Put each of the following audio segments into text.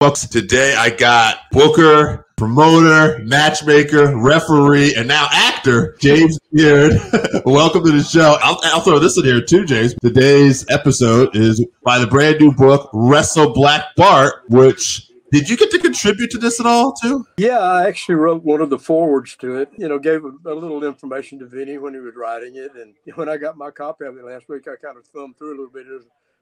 Bucks. Today I got Booker, promoter, matchmaker, referee, and now actor James Beard. Welcome to the show. I'll, I'll, throw this in here too, James. Today's episode is by the brand new book Wrestle Black Bart, which did you get to contribute to this at all, too? Yeah, I actually wrote one of the forwards to it. You know, gave a, a, little information to Vinny when he was writing it, and when I got my copy of it last week, I kind of thumbed through a little bit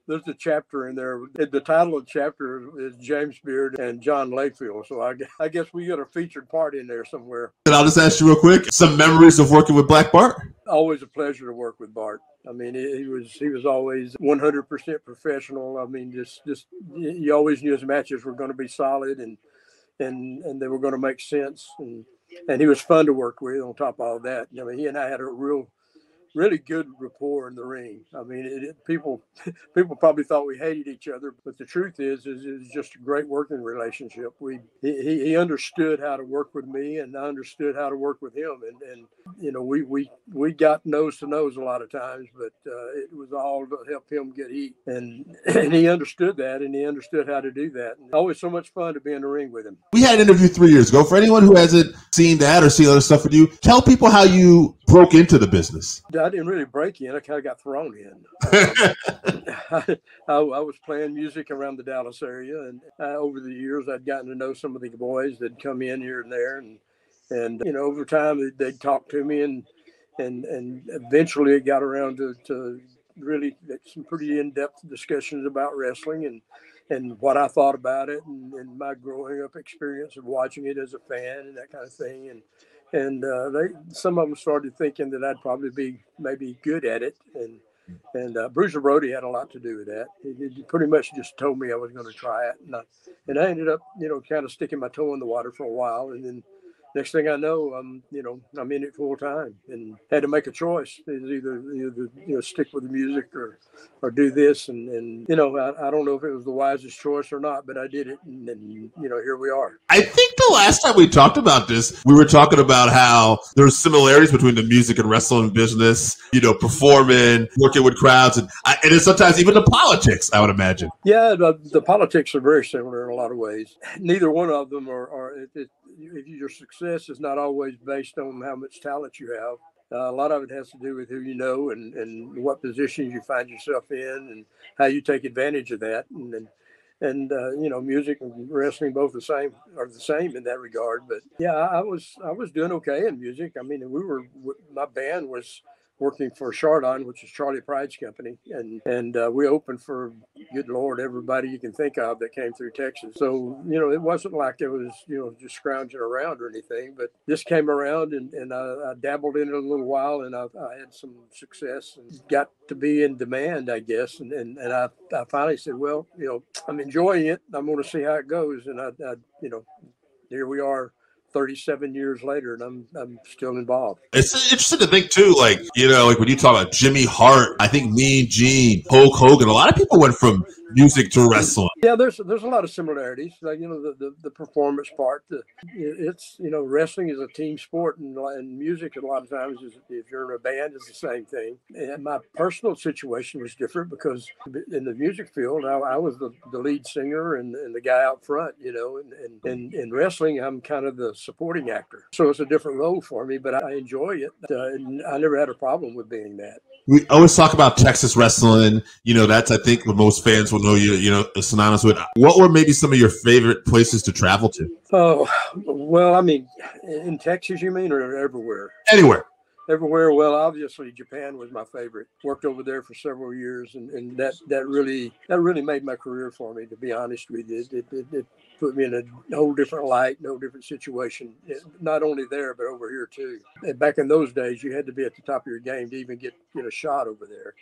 there's a chapter in there. The title of the chapter is James Beard and John Layfield. So I, I guess we got a featured part in there somewhere. And I'll just ask you real quick: some memories of working with Black Bart. Always a pleasure to work with Bart. I mean, he, was he was always 100% professional. I mean, just just you always knew his matches were going to be solid and and and they were going to make sense and and he was fun to work with. On top of all that, I mean, he and I had a real really good rapport in the ring. I mean, it, it, people people probably thought we hated each other, but the truth is, is it's just a great working relationship. We he, he understood how to work with me, and I understood how to work with him, and and you know we we we got nose to nose a lot of times, but uh, it was all to help him get heat, and and he understood that, and he understood how to do that. And always so much fun to be in the ring with him. We had an interview three years ago. For anyone who hasn't seen that or seen other stuff with you, tell people how you broke into the business. I didn't really break in. I kind of got thrown in. I, I, I, was playing music around the Dallas area, and uh, over the years, I'd gotten to know some of the boys that come in here and there, and and you know, over time, they'd, they'd talk to me, and and and eventually, it got around to, to really some pretty in-depth discussions about wrestling and and what I thought about it, and, and my growing up experience of watching it as a fan and that kind of thing, and and uh, they some of them started thinking that I'd probably be maybe good at it, and and uh, Bruiser Brody had a lot to do with that. He, he pretty much just told me I was going to try it, and I, and I ended up you know kind of sticking my toe in the water for a while, and then next thing I know, I'm you know I'm in it full time and had to make a choice. is either either you know stick with the music or or do this, and and you know I, I don't know if it was the wisest choice or not, but I did it, and, and you know here we are. I think the last time we talked about this, we were talking about how there's similarities between the music and wrestling business. You know, performing, working with crowds, and and it's sometimes even the politics. I would imagine. Yeah, the, the politics are very similar in a lot of ways. Neither one of them are, are it, it, your success is not always based on how much talent you have. Uh, a lot of it has to do with who you know and, and what positions you find yourself in and how you take advantage of that. And and, and uh, you know, music and wrestling both the same are the same in that regard. But yeah, I was I was doing okay in music. I mean, we were my band was working for Chardon, which is Charley Pride's company, and and uh, we opened for good Lord everybody you can think of that came through Texas. So you know it wasn't like it was you know just scrounging around or anything, but this came around and and I, I dabbled in it a little while and I, I, had some success and got to be in demand, I guess, and and, and I, I finally said, well, you know, I'm enjoying it. I'm going to see how it goes, and I, I you know, here we are 37 years later and I'm I'm still involved. It's interesting to think too, like, you know, like when you talk about Jimmy Hart, I think Mean Gene, Hulk Hogan, a lot of people went from music to wrestling. Yeah, there's there's a lot of similarities. Like, you know, the, the, the performance part, the, it's, you know, wrestling is a team sport and, and music a lot of times is, if you're in a band is the same thing. And my personal situation was different because in the music field, I, I was the, the lead singer and, and the guy out front, you know, and, and, and in wrestling, I'm kind of the supporting actor. So it's a different role for me, but I enjoy it. Uh, I never had a problem with being that. We always talk about Texas wrestling. You know, that's, I think, what most fans will know you, you know, synonymous with. What were maybe some of your favorite places to travel to? Oh, well, I mean, in Texas, you mean, or everywhere? Anywhere everywhere. Well, obviously Japan was my favorite. Worked over there for several years, and, and that that really that really made my career for me. To be honest with you, it, it, it put me in a whole different light, no different situation. It, not only there, but over here too. And back in those days, you had to be at the top of your game to even get get a shot over there.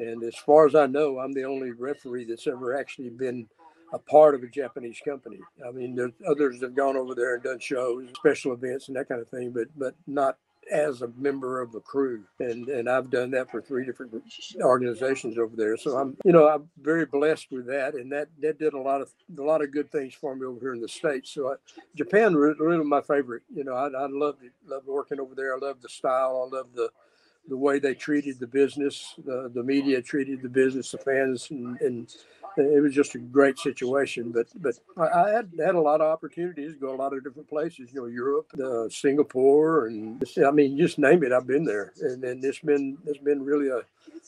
And as far as I know, I'm the only referee that's ever actually been a part of a Japanese company. I mean, there's others have gone over there and done shows, special events, and that kind of thing, but but not as a member of the crew. And and I've done that for three different organizations over there. So I'm you know I'm very blessed with that. And that that did a lot of a lot of good things for me over here in the states. So I, Japan really my favorite. You know I, I love love working over there. I love the style. I love the the way they treated the business the, the media treated the business the fans and, and it was just a great situation. But but I had had a lot of opportunities to go a lot of different places. You know, Europe, uh, Singapore, and I mean, just name it. I've been there, and and it's been it's been really a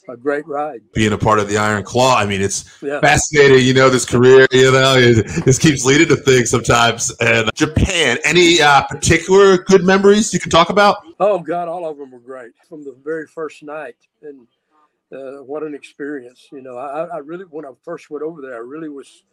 a great ride. Being a part of the Iron Claw, I mean, it's yeah. fascinating. You know, this career, you know, it, this keeps leading to things sometimes. And Japan, any uh, particular good memories you can talk about? Oh God, all of them were great from the very first night, and uh, what an experience. You know, I, I really when I first went over there, I really was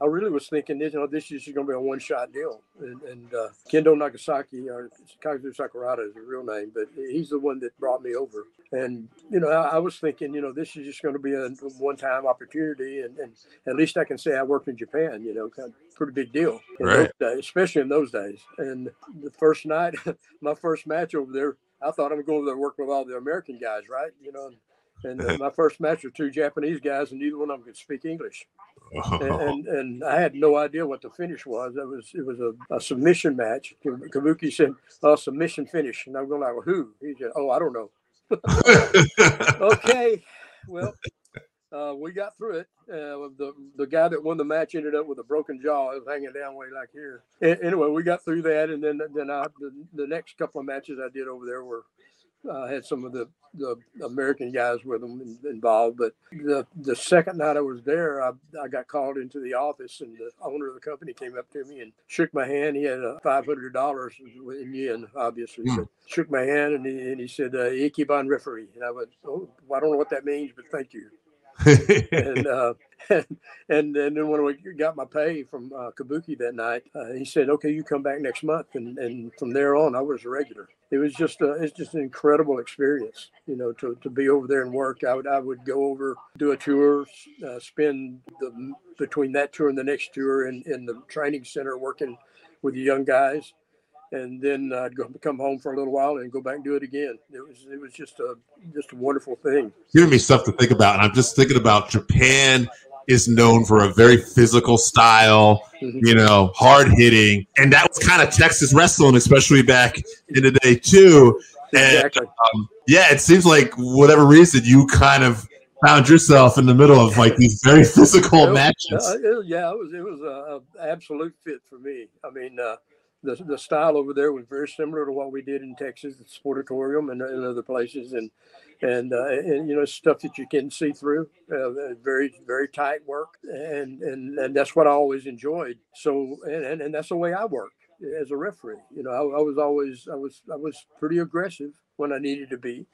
I really was thinking, you know, this is going to be a one-shot deal. And, and uh, Kendo Nagasaki, or Kazu Sakurada is his real name, but he's the one that brought me over. And you know, I, I was thinking, you know, this is just going to be a one-time opportunity, and, and at least I can say I worked in Japan. You know, kind of pretty big deal, right? Days, especially in those days. And the first night, my first match over there, I thought I'm going to go over there working with all the American guys, right? You know. And uh, my first match was two Japanese guys, and neither one of them could speak English. And, and, and I had no idea what the finish was. It was it was a, a submission match. Kabuki said, "Oh, submission finish," and I'm going like, well, "Who?" He said, "Oh, I don't know." okay, well, uh, we got through it. Uh, the the guy that won the match ended up with a broken jaw. It was hanging down way like here. anyway, we got through that, and then then I, the, the next couple of matches I did over there were uh, had some of the, the American guys with them in, involved. But the the second night I was there, I, I got called into the office, and the owner of the company came up to me and shook my hand. He had a five hundred dollars in yen, obviously, mm. but shook my hand and he, and he said, uh, "Ichiban referee," and I went, "Oh, I don't know what that means, but thank you." And, uh, and and then when we got my pay from uh, Kabuki that night, uh, he said, "Okay, you come back next month," and and from there on, I was a regular. It was just a, it's just an incredible experience, you know, to, to be over there and work. I would I would go over, do a tour, uh, spend the between that tour and the next tour in in the training center working with the young guys and then I'd go come home for a little while and go back and do it again. It was it was just a just a wonderful thing. Giving me stuff to think about, and I'm just thinking about Japan is known for a very physical style, mm-hmm. you know, hard hitting, and that was kind of Texas wrestling, especially back in the day too. And exactly. um, yeah, it seems like whatever reason you kind of found yourself in the middle of like these very physical matches. Uh, yeah, it was it was a, a, absolute fit for me. I mean. Uh, the, the style over there was very similar to what we did in Texas, the Sportatorium and, and other places, and and, uh, and you know stuff that you can see through. Uh, very very tight work, and and and that's what I always enjoyed. So and and, and that's the way I work as a referee. You know, I, I was always I was I was pretty aggressive when I needed to be.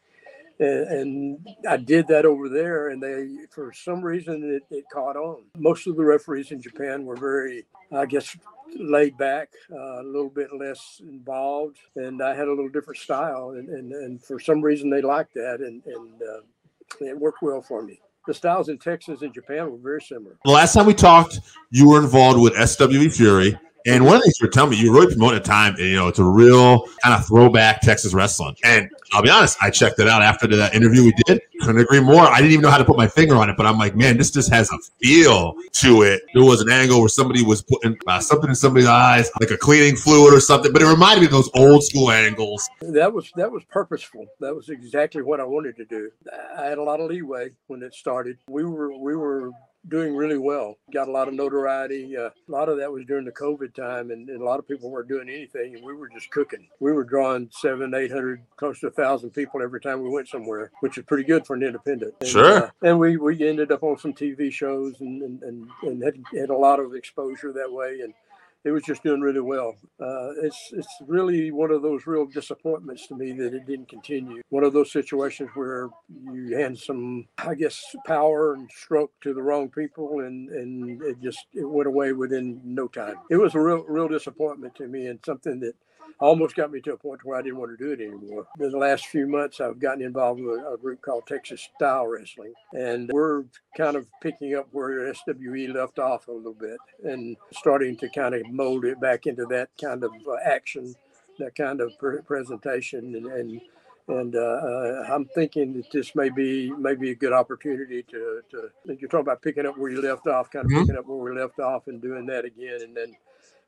And, and, I did that over there, and they, for some reason, it, it, caught on. Most of the referees in Japan were very, I guess, laid back, uh, a little bit less involved, and I had a little different style, and, and, and for some reason they liked that, and, and uh, it worked well for me. The styles in Texas and Japan were very similar. The last time we talked, you were involved with SWE Fury. And one of the things you were telling me, you really promoting a time, you know, it's a real kind of throwback Texas wrestling. And I'll be honest, I checked it out after that interview we did. Couldn't agree more. I didn't even know how to put my finger on it, but I'm like, man, this just has a feel to it. There was an angle where somebody was putting uh, something in somebody's eyes, like a cleaning fluid or something, but it reminded me of those old school angles. That was that was purposeful. That was exactly what I wanted to do. I had a lot of leeway when it started. We were we were doing really well. Got a lot of notoriety. Uh, a lot of that was during the COVID time, and, and, a lot of people weren't doing anything, and we were just cooking. We were drawing seven, eight hundred, close to a thousand people every time we went somewhere, which is pretty good for an independent. And, sure. Uh, and we, we ended up on some TV shows and and, and, and had, had a lot of exposure that way, and it was just doing really well. Uh, it's it's really one of those real disappointments to me that it didn't continue. One of those situations where you hand some, I guess, power and stroke to the wrong people, and and it just it went away within no time. It was a real real disappointment to me, and something that almost got me to a point where I didn't want to do it anymore. In the last few months, I've gotten involved with a group called Texas Style Wrestling, and we're kind of picking up where SWE left off a little bit and starting to kind of mold it back into that kind of uh, action, that kind of pre- presentation, and, and and uh, uh, I'm thinking that this may be maybe a good opportunity to, to you're talking about picking up where you left off, kind of mm-hmm. picking up where we left off and doing that again, and then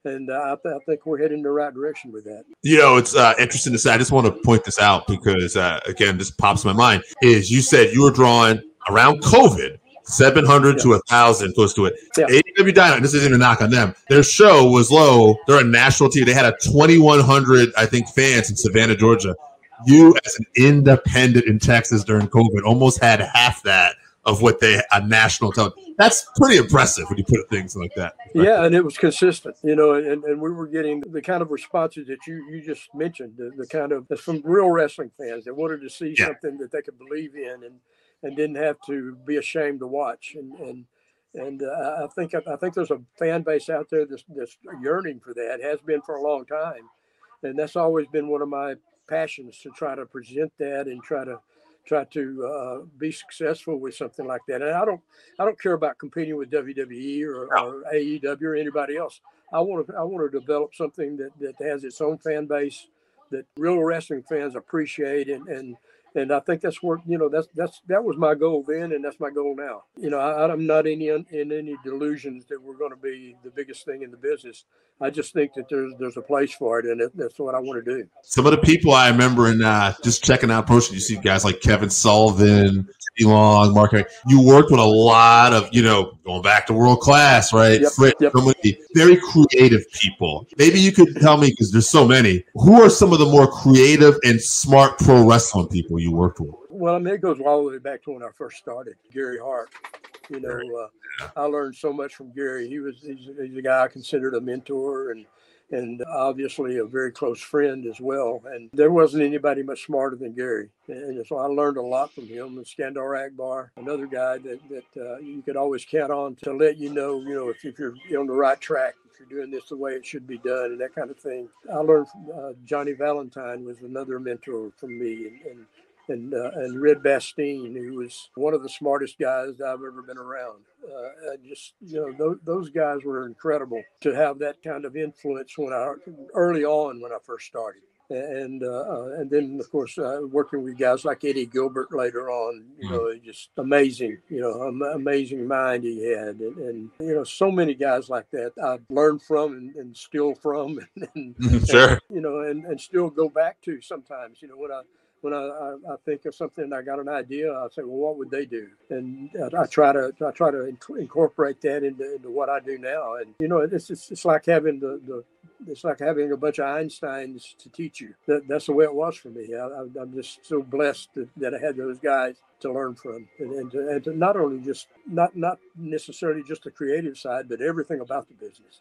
and uh, I, th- I, think we're heading in the right direction with that. You know, it's uh, interesting to say. I just want to point this out because, uh, again, this pops my mind. Is you said you were drawing around COVID 700 yeah. to a thousand, close to it. Yeah. AEW Dynamite, this isn't a knock on them. Their show was low. They're a national team. They had a 2,100, I think, fans in Savannah, Georgia. You, as an independent in Texas during COVID, almost had half that of what they a national television. That's pretty impressive when you put things like that. Yeah, and it was consistent, you know, and, and we were getting the kind of responses that you you just mentioned, the, the kind of from real wrestling fans that wanted to see yeah. something that they could believe in and and didn't have to be ashamed to watch and and and uh, I think I think there's a fan base out there that's, that's yearning for that. Has been for a long time, and that's always been one of my passions to try to present that and try to try to uh, be successful with something like that. And I don't I don't care about competing with WWE or, or AEW or anybody else. I want to I want to develop something that, that has its own fan base that real wrestling fans appreciate and, and and I think that's where you know that's that's that was my goal then, and that's my goal now. You know, I, am not any in any delusions that we're going to be the biggest thing in the business. I just think that there's there's a place for it, and it, that's what I want to do. Some of the people I remember in uh, just checking out posts, you see guys like Kevin Sullivan, Long, Mark. You worked with a lot of you know going back to world class, right? Yep, Fritz, yep. very creative people. Maybe you could tell me because there's so many. Who are some of the more creative and smart pro wrestling people you worked with? Well, I mean, it goes all the way back to when I first started. Gary Hart. You know, uh, I learned so much from Gary. He was he's, he's a guy I considered a mentor and and obviously a very close friend as well. And there wasn't anybody much smarter than Gary. And so I learned a lot from him. And Skandar Akbar, another guy that, that uh, you could always count on to let you know, you know, if, if you're on the right track, if you're doing this the way it should be done and that kind of thing. I learned from uh, Johnny Valentine was another mentor from me. And, and and uh, and Red Bastien, who was one of the smartest guys I've ever been around. Uh, just you know, those, those guys were incredible to have that kind of influence when I early on when I first started. And uh, uh and then of course uh, working with guys like Eddie Gilbert later on, you mm-hmm. know, just amazing, you know, amazing mind he had, and, and, you know, so many guys like that I've learned from and, and steal from, and, and sure, and, you know, and, and still go back to sometimes, you know, when I when I, I, I, think of something I got an idea, I say, well, what would they do? And I, I try to I try to incorporate that into, into what I do now. And you know, it's it's, it's like having the, the it's like having a bunch of Einsteins to teach you. That, that's the way it was for me. I, am just so blessed that, that, I had those guys to learn from, and, and, to, and to not only just not not necessarily just the creative side, but everything about the business.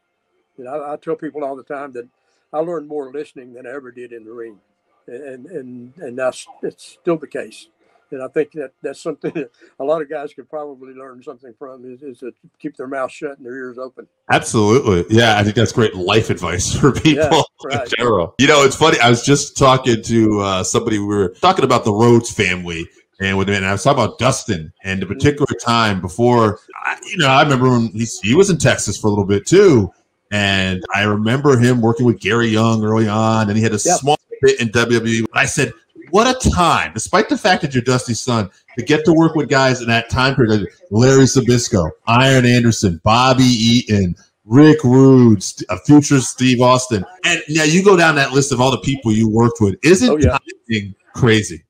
You know, I, I tell people all the time that I learned more listening than I ever did in the ring and and and that's it's still the case. And I think that that's something that a lot of guys could probably learn something from is, is to keep their mouth shut and their ears open. Absolutely. Yeah, I think that's great life advice for people yeah, right. in general. You know, it's funny. I was just talking to uh, somebody, we were talking about the Rhodes family. And with and I was talking about Dustin and the mm-hmm. particular time before, you know, I remember when he, he was in Texas for a little bit too. And I remember him working with Gary Young early on, and he had a yep. small bit in WWE. But I said, what a time, despite the fact that you're Dusty's son, to get to work with guys in that time period. Larry Zbyszko, Arn Anderson, Bobby Eaton, Rick Rude, a future Steve Austin. And now you go down that list of all the people you worked with. Isn't oh, yeah. crazy?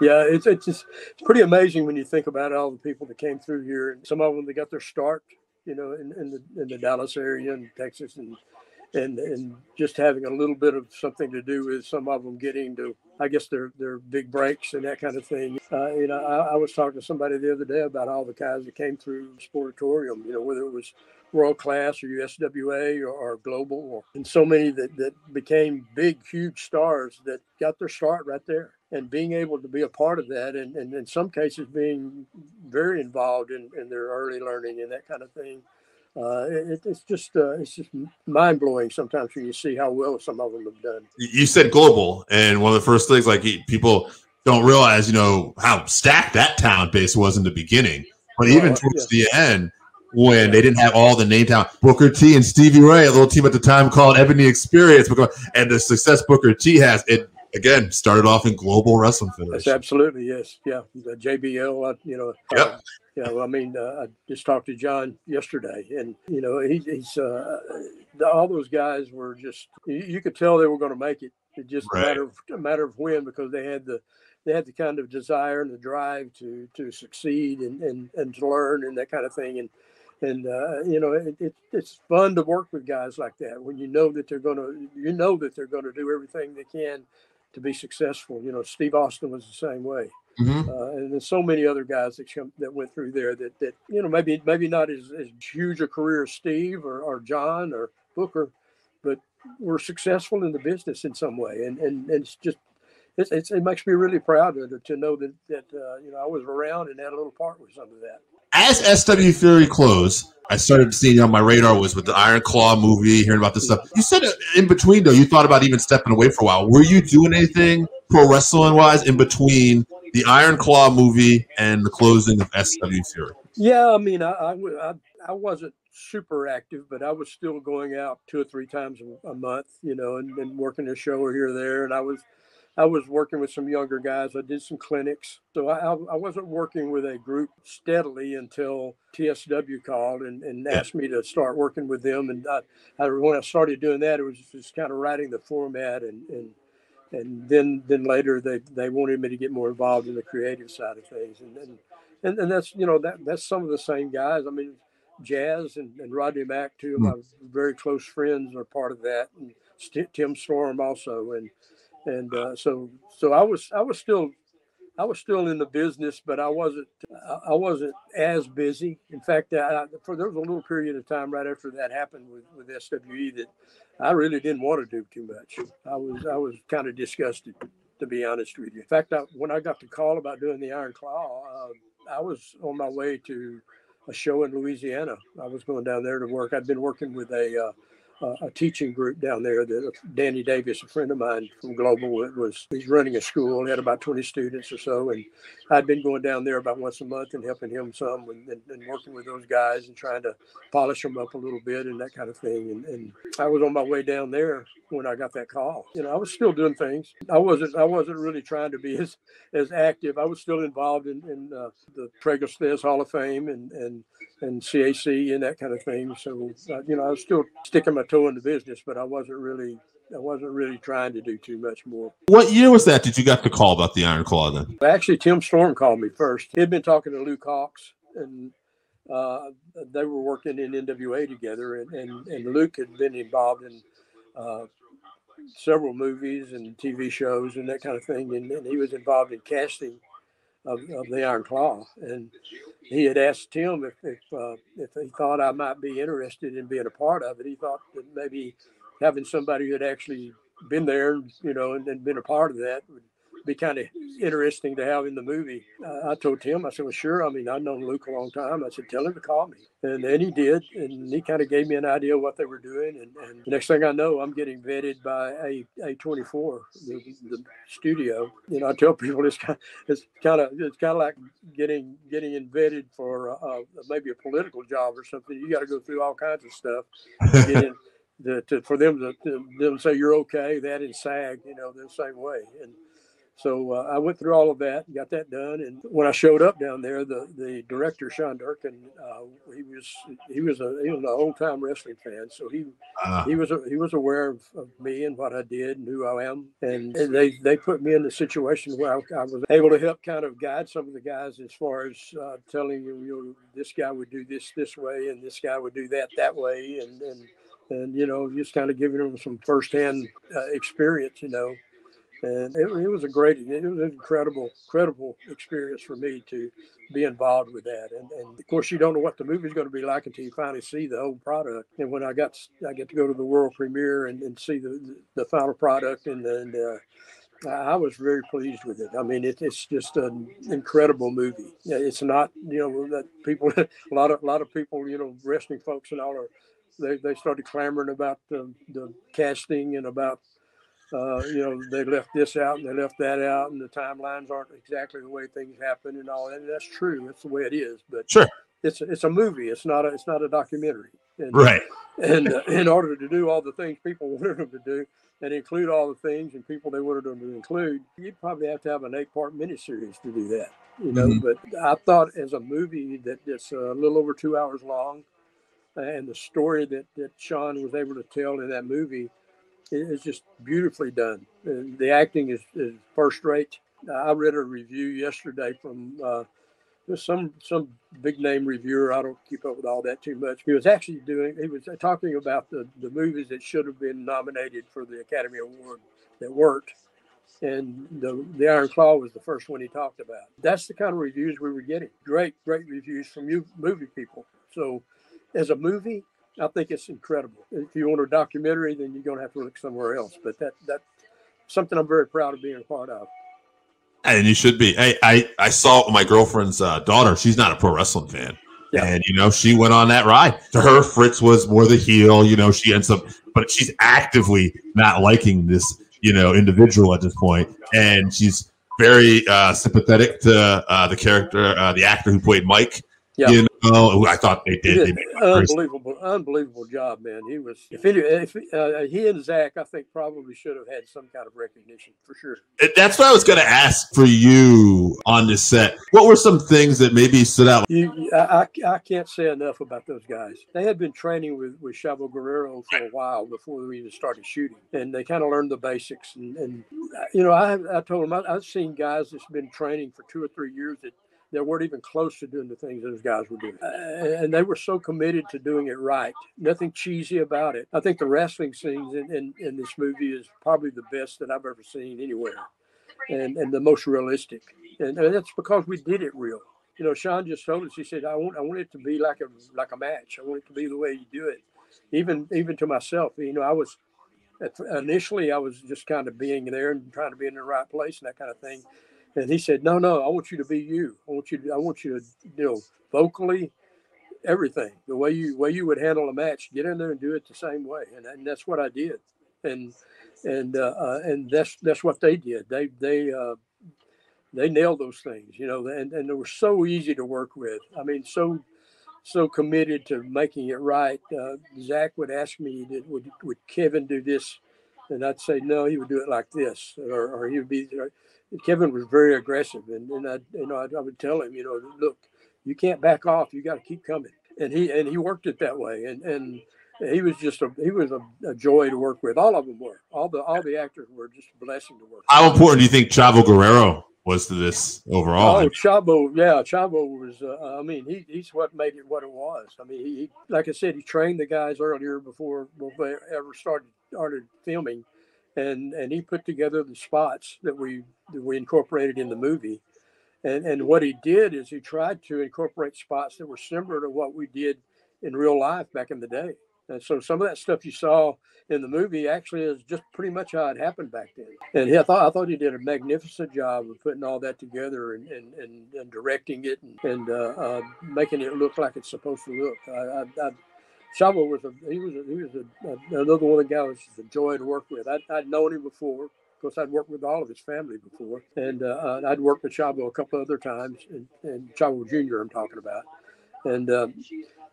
Yeah, it's it's just it's pretty amazing when you think about all the people that came through here. And some of them they got their start, you know, in, in the in the Dallas area and Texas and and and just having a little bit of something to do with some of them getting to I guess their their big breaks and that kind of thing. Uh, you know, I, I, was talking to somebody the other day about all the guys that came through Sportatorium. You know, whether it was world class or USWA or, or global, or, and so many that that became big, huge stars that got their start right there. And being able to be a part of that, and, and in some cases being very involved in, in their early learning and that kind of thing, uh, it, it's just uh, it's just mind blowing sometimes when you see how well some of them have done. You said global, and one of the first things like people don't realize, you know, how stacked that talent base was in the beginning. But oh, even towards yeah. the end, when they didn't have all the name talent, Booker T and Stevie Ray, a little team at the time called Ebony Experience, and the success Booker T has, it again started off in global wrestling federation. That's absolutely yes, yeah. The JBL, uh, you know, yep. You know, I mean, uh, I just talked to John yesterday, and you know, he, he's uh, all those guys were just you, you could tell they were going to make it. It just right. a matter of a matter of when because they had the they had the kind of desire and the drive to to succeed and and, and to learn and that kind of thing. And and uh, you know it, it, it's fun to work with guys like that when you know that they're going to you know that they're going to do everything they can to be successful. You know, Steve Austin was the same way. Mm-hmm. Uh, and there's so many other guys that come, that went through there that, that you know maybe maybe not as, as huge a career as Steve or, or John or Booker, but were successful in the business in some way. And and, and it's just it's, it's, it makes me really proud to, to know that that uh, you know I was around and had a little part with some of that. As SWE Fury closed, I started seeing on my radar was with the Iron Claw movie, hearing about this stuff. You said in between though, you thought about even stepping away for a while. Were you doing anything pro wrestling wise in between the Iron Claw movie and the closing of SWE Fury? Yeah, I mean, I, I, I wasn't super active, but I was still going out two or three times a, month, you know, and, and working a show or here or there. And I was I was working with some younger guys. I did some clinics. So I, I wasn't working with a group steadily until TSW called and, and asked me to start working with them. And I, I, when I started doing that, it was just kind of writing the format and, and and then then later they, they wanted me to get more involved in the creative side of things. And and, and, and that's you know that that's some of the same guys. I mean jazz and, and rodney mack two of hmm. my very close friends are part of that. And tim storm also. And and uh, so so I was I was still I was still in the business, but I wasn't I wasn't as busy. In fact, I, for there was a little period of time right after that happened with, with SWE that I really didn't want to do too much. I was I was kind of disgusted, to be honest with you. In fact, I, when I got the call about doing the Iron Claw, uh, I was on my way to a show in Louisiana. I was going down there to work. I'd been working with a uh, uh, a teaching group down there that Danny Davis, a friend of mine from Global, was he's running a school. Had about 20 students or so, and I'd been going down there about once a month and helping him some and, and, and working with those guys and trying to polish them up a little bit and that kind of thing. And, and I was on my way down there when I got that call. You know, I was still doing things. I wasn't I wasn't really trying to be as as active. I was still involved in, in uh, the Tragos Hall of Fame and and and CAC and that kind of thing. So uh, you know, I was still sticking my toe in the business, but I wasn't really I wasn't really trying to do too much more. What year was that? Did you get the call about the Iron Claw then? Actually, Tim Storm called me first. He'd been talking to Luke Hawx, and uh, they were working in NWA together, and, and, and Luke had been involved in uh, several movies and TV shows and that kind of thing, and, and he was involved in casting of, of, the Iron Claw, and he had asked Tim if if, uh, if he thought I might be interested in being a part of it. He thought that maybe having somebody who had actually been there, you know, and, and been a part of that would be kind of interesting to have in the movie. Uh, I told Tim, I said, well, sure. I mean, I've known Luke a long time. I said, tell him to call me. And then he did. And he kind of gave me an idea of what they were doing. And, and the next thing I know, I'm getting vetted by A, A24, the, the studio. You know, I tell people it's kind of, it's kind of, it's kind of like getting, getting vetted for uh, maybe a political job or something. You got to go through all kinds of stuff to get in. To, to, for them to, to them say you're okay, that in SAG, you know, the same way. And so uh, I went through all of that, got that done, and when I showed up down there, the, the director Sean Durkin, uh, he was he was a he was an old time wrestling fan, so he uh, he was a, he was aware of, of, me and what I did and who I am, and, and they they put me in the situation where I, I, was able to help kind of guide some of the guys as far as uh, telling you, you know, this guy would do this this way and this guy would do that that way, and and and you know just kind of giving them some firsthand uh, experience, you know and it, it, was a great, it was an incredible, incredible experience for me to be involved with that. And, and of course, you don't know what the movie's going to be like until you finally see the whole product. And when I got, I get to go to the world premiere and, and see the, the final product, and then uh, I was very pleased with it. I mean, it, it's just an incredible movie. It's not, you know, that people, a lot of, a lot of people, you know, wrestling folks and all are, they, they started clamoring about the, the casting and about uh, you know, they left this out and they left that out, and the timelines aren't exactly the way things happen and all that. And that's true. That's the way it is. But sure, it's it's a movie. It's not a it's not a documentary. And, right. And uh, in order to do all the things people wanted them to do and include all the things and people they wanted them to include, you'd probably have to have an eight-part miniseries to do that. You know, mm-hmm. but I thought as a movie that it's a little over two hours long, and the story that that Sean was able to tell in that movie is just beautifully done. The acting is, is first rate. I read a review yesterday from uh, some some big name reviewer. I don't keep up with all that too much. He was actually doing. He was talking about the the movies that should have been nominated for the Academy Award that weren't. And the the Iron Claw was the first one he talked about. That's the kind of reviews we were getting. Great, great reviews from you movie people. So, as a movie, I think it's incredible. If you want a documentary, then you're going to have to look somewhere else. But that that something I'm very proud of being a part of. And you should be. I I, I saw my girlfriend's uh, daughter. She's not a pro wrestling fan. Yeah. And you know, she went on that ride. To her, Fritz was more the heel. You know, she ends up, but she's actively not liking this, you know, individual at this point, and she's very uh, sympathetic to uh, the character, uh, the actor who played Mike. Yeah. You know, I thought they did. did. They unbelievable, unbelievable job, man. He was. If, any, if uh, he and Zac, I think probably should have had some kind of recognition for sure. That's what I was going to ask for you on this set. What were some things that maybe stood out? You, I, I can't say enough about those guys. They had been training with with Chavo Guerrero for a while before we even started shooting, and they kind of learned the basics. And, and you know, I I told them I, I've seen guys that's been training for two or three years that that weren't even close to doing the things those guys were doing. And they were so committed to doing it right. Nothing cheesy about it. I think the wrestling scenes in, in, in this movie is probably the best that I've ever seen anywhere and, and the most realistic. And, and that's because we did it real. You know, Sean just told us, he said, I want, I want it to be like a, like a match. I want it to be the way you do it. Even, even to myself, you know, I was, initially I was just kind of being there and trying to be in the right place and that kind of thing. And he said, "No, no, I want you to be you. I want you to, I want you to, you know, vocally, everything the way you way you would handle a match. Get in there and do it the same way." And, and that's what I did. And and uh, uh, and that's that's what they did. They they uh, they nailed those things, you know, and, and they were so easy to work with. I mean, so so committed to making it right. Uh, Zac would ask me, would would Kevin do this? And I'd say no, he would do it like this, or, or he would be. Kevin was very aggressive, and, and I, you know, I, I, would tell him, you know, look, you can't back off. You got to keep coming, and he and he worked it that way, and and he was just a he was a, a, joy to work with. All of them were. All the all the actors were just a blessing to work. How important do you think Chavo Guerrero was to this overall? Oh, Chavo, yeah, Chavo was. Uh, I mean, he, he's what made it what it was. I mean, he, like I said, he trained the guys earlier before, before they ever started started filming and and he put together the spots that we that we incorporated in the movie. And and what he did is he tried to incorporate spots that were similar to what we did in real life back in the day. And so some of that stuff you saw in the movie actually is just pretty much how it happened back then. And he, I thought I thought he did a magnificent job of putting all that together and and, and, and directing it and, and uh, uh, making it look like it's supposed to look. I, I, I Chavo was a he was a, he was a, a, another one of the guys was a joy to work with. I'd, I'd known him before. Of course, I'd worked with all of his family before, and uh, I'd worked with Chavo a couple other times, and, and Chavo Jr. I'm talking about, and um,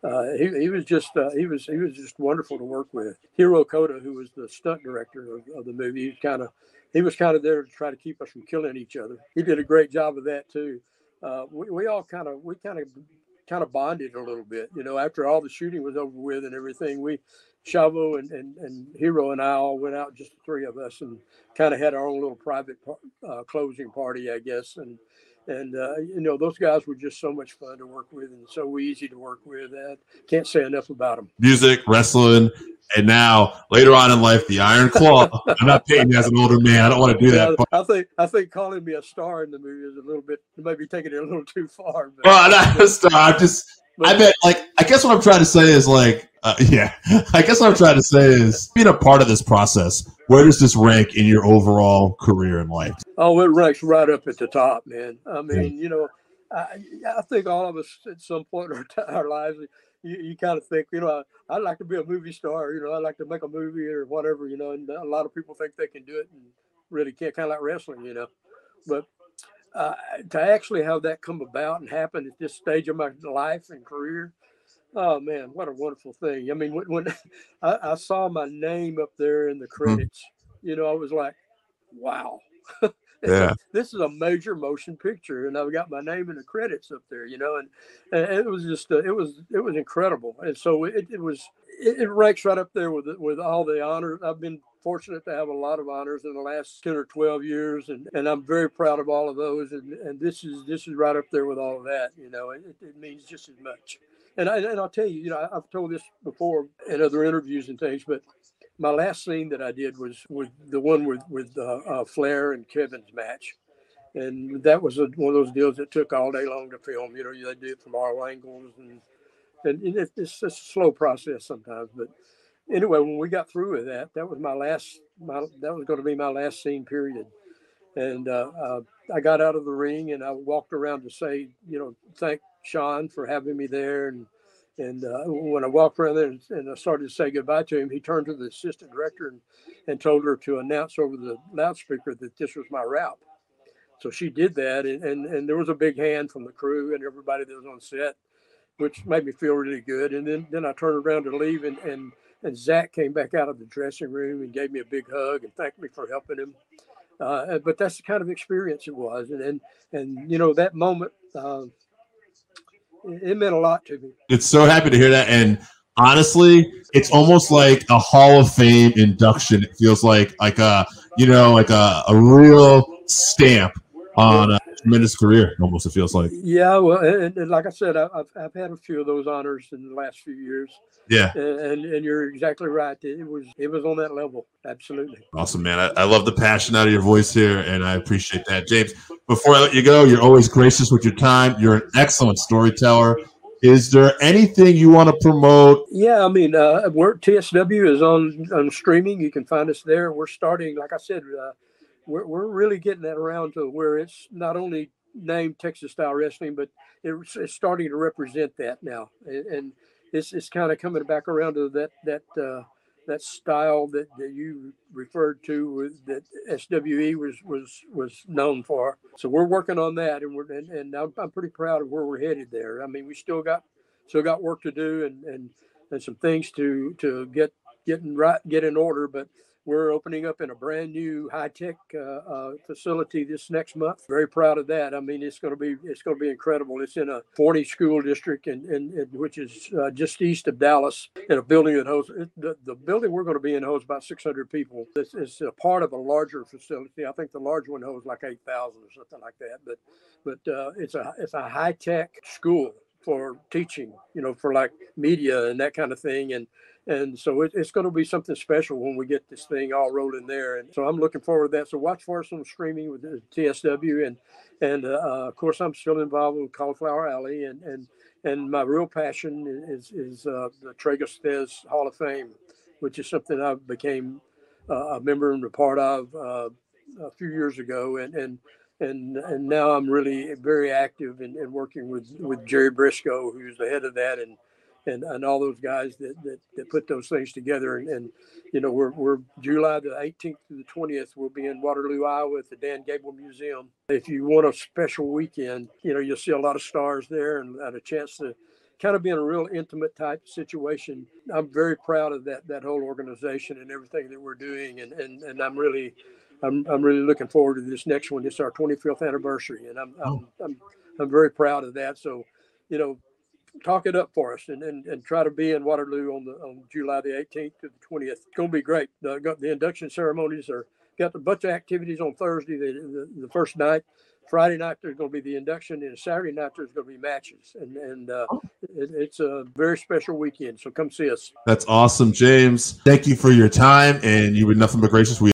uh, he, he was just uh, he was he was just wonderful to work with. Hiro Koda, who was the stunt director of, of the movie, he was kind of he was kind of there to try to keep us from killing each other. He did a great job of that too. Uh, we, we all kind of we kind of kind of bonded a little bit. You know, after all the shooting was over with and everything, we, Chavo and, and, and Hiro and I all went out, just the three of us, and kind of had our own little private uh, closing party, I guess. And and uh, you know those guys were just so much fun to work with and so easy to work with. I can't say enough about them. Music, wrestling, and now later on in life, the Iron Claw. I'm not painting as an older man. I don't want to do that. I think I think calling me a star in the movie is a little bit maybe taking it a little too far. But, well, not a star. I'm just. But, I bet, like, I guess what I'm trying to say is, like, uh, yeah, I guess what I'm trying to say is, being a part of this process, where does this rank in your overall career in life? Oh, it ranks right up at the top, man. I mean, yeah. you know, I, I think all of us at some point in our, our lives, you, you kind of think, you know, I, would like to be a movie star, you know, I'd like to make a movie or whatever, you know, and a lot of people think they can do it and really can't, kind of like wrestling, you know. But uh, to actually have that come about and happen at this stage of my life and career, Oh man, what a wonderful thing! I mean, when, when I, I, saw my name up there in the mm-hmm. credits, you know, I was like, "Wow, yeah, this is a major motion picture," and I've got my name in the credits up there, you know, and, and it was just uh, it was it was incredible, and so it, it was it, it ranks right up there with with all the honors I've been fortunate to have a lot of honors in the last 10 or 12 years and, and I'm very proud of all of those and, and this is this is right up there with all of that you know it, it means just as much. And, I, and I'll tell you you know I've told this before in other interviews and things but my last scene that I did was with the one with with uh, uh, Flair and Kevin's match and that was a, one of those deals that took all day long to film you know they do it from all angles and and it's, it's a slow process sometimes but anyway, when we got through with that, that was my last. My, that was going to be my last scene period, and uh, uh, I got out of the ring and I walked around to say, you know, thank Sean for having me there, and and uh, when I walked around there and, and, I started to say goodbye to him, he turned to the assistant director and, and told her to announce over the loudspeaker that this was my route. So she did that, and, and, and there was a big hand from the crew and everybody that was on set, which made me feel really good. And then, then I turned around to leave, and, and and Zac came back out of the dressing room and gave me a big hug and thanked me for helping him. Uh, but that's the kind of experience it was, and and, and you know that moment, uh, it, meant a lot to me. It's so happy to hear that, and honestly, it's almost like a Hall of Fame induction. It feels like like a you know like a, a real stamp on a tremendous career. Almost it feels like. Yeah, well, and, and like I said, I, have I've had a few of those honors in the last few years. Yeah, and and you're exactly right. It was it was on that level. Absolutely. Awesome, man. I, I love the passion out of your voice here, and I appreciate that, James. Before I let you go, you're always gracious with your time. You're an excellent storyteller. Is there anything you want to promote? Yeah, I mean, uh, we're TSW is on on streaming. You can find us there. We're starting, like I said, uh, we're, we're really getting that around to where it's not only named Texas style wrestling, but it's, it's starting to represent that now. And, it's, it's kind of coming back around to that, that, uh, that style that, that you referred to with, that SWE was, was, was known for. So we're working on that and we're, and, and I'm, I'm pretty proud of where we're headed there. I mean, we still got, still got work to do and, and, and some things to, to get, getting right, get in order, but we're opening up in a brand new high tech uh, uh, facility this next month. Very proud of that. I mean, it's going to be it's going to be incredible. It's in a Forney school district, and which is uh, just east of Dallas, in a building that hosts the, the building we're going to be in holds about 600 people. It's, it's a part of a larger facility. I think the large one holds like 8,000 or something like that. But but uh, it's a it's a high tech school for teaching, you know, for like media and that kind of thing. And and so it, it's going to be something special when we get this thing all rolling there. And so I'm looking forward to that. So watch for us on streaming with the TSW, and and uh, uh, of course I'm still involved with Cauliflower Alley, and and and my real passion is is uh, the Tragos Thesz Hall of Fame, which is something I became uh, a member and a part of uh, a few years ago, and and and and now I'm really very active in, in working with with Jerry Brisco, who's the head of that, and and, and all those guys that, that, that put those things together. And, and, you know, we're, we're July the 18th to the 20th, we'll be in Waterloo, Iowa at the Dan Gable Museum. If you want a special weekend, you know, you'll see a lot of stars there and, and a chance to kind of be in a real intimate type situation. I'm very proud of that, that whole organization and everything that we're doing. And, and, and I'm really, I'm, I'm really looking forward to this next one. It's our 25th anniversary and I'm, I'm, I'm, I'm very proud of that. So, you know, talk it up for us and, and, and try to be in Waterloo on the on July the 18th to the 20th. It's going to be great. The, the induction ceremonies are got a bunch of activities on Thursday, the, the, the, first night. Friday night there's going to be the induction, and Saturday night there's going to be matches, and and uh, oh. it, it's a very special weekend. So come see us. That's awesome, James. Thank you for your time, and you were nothing but gracious. We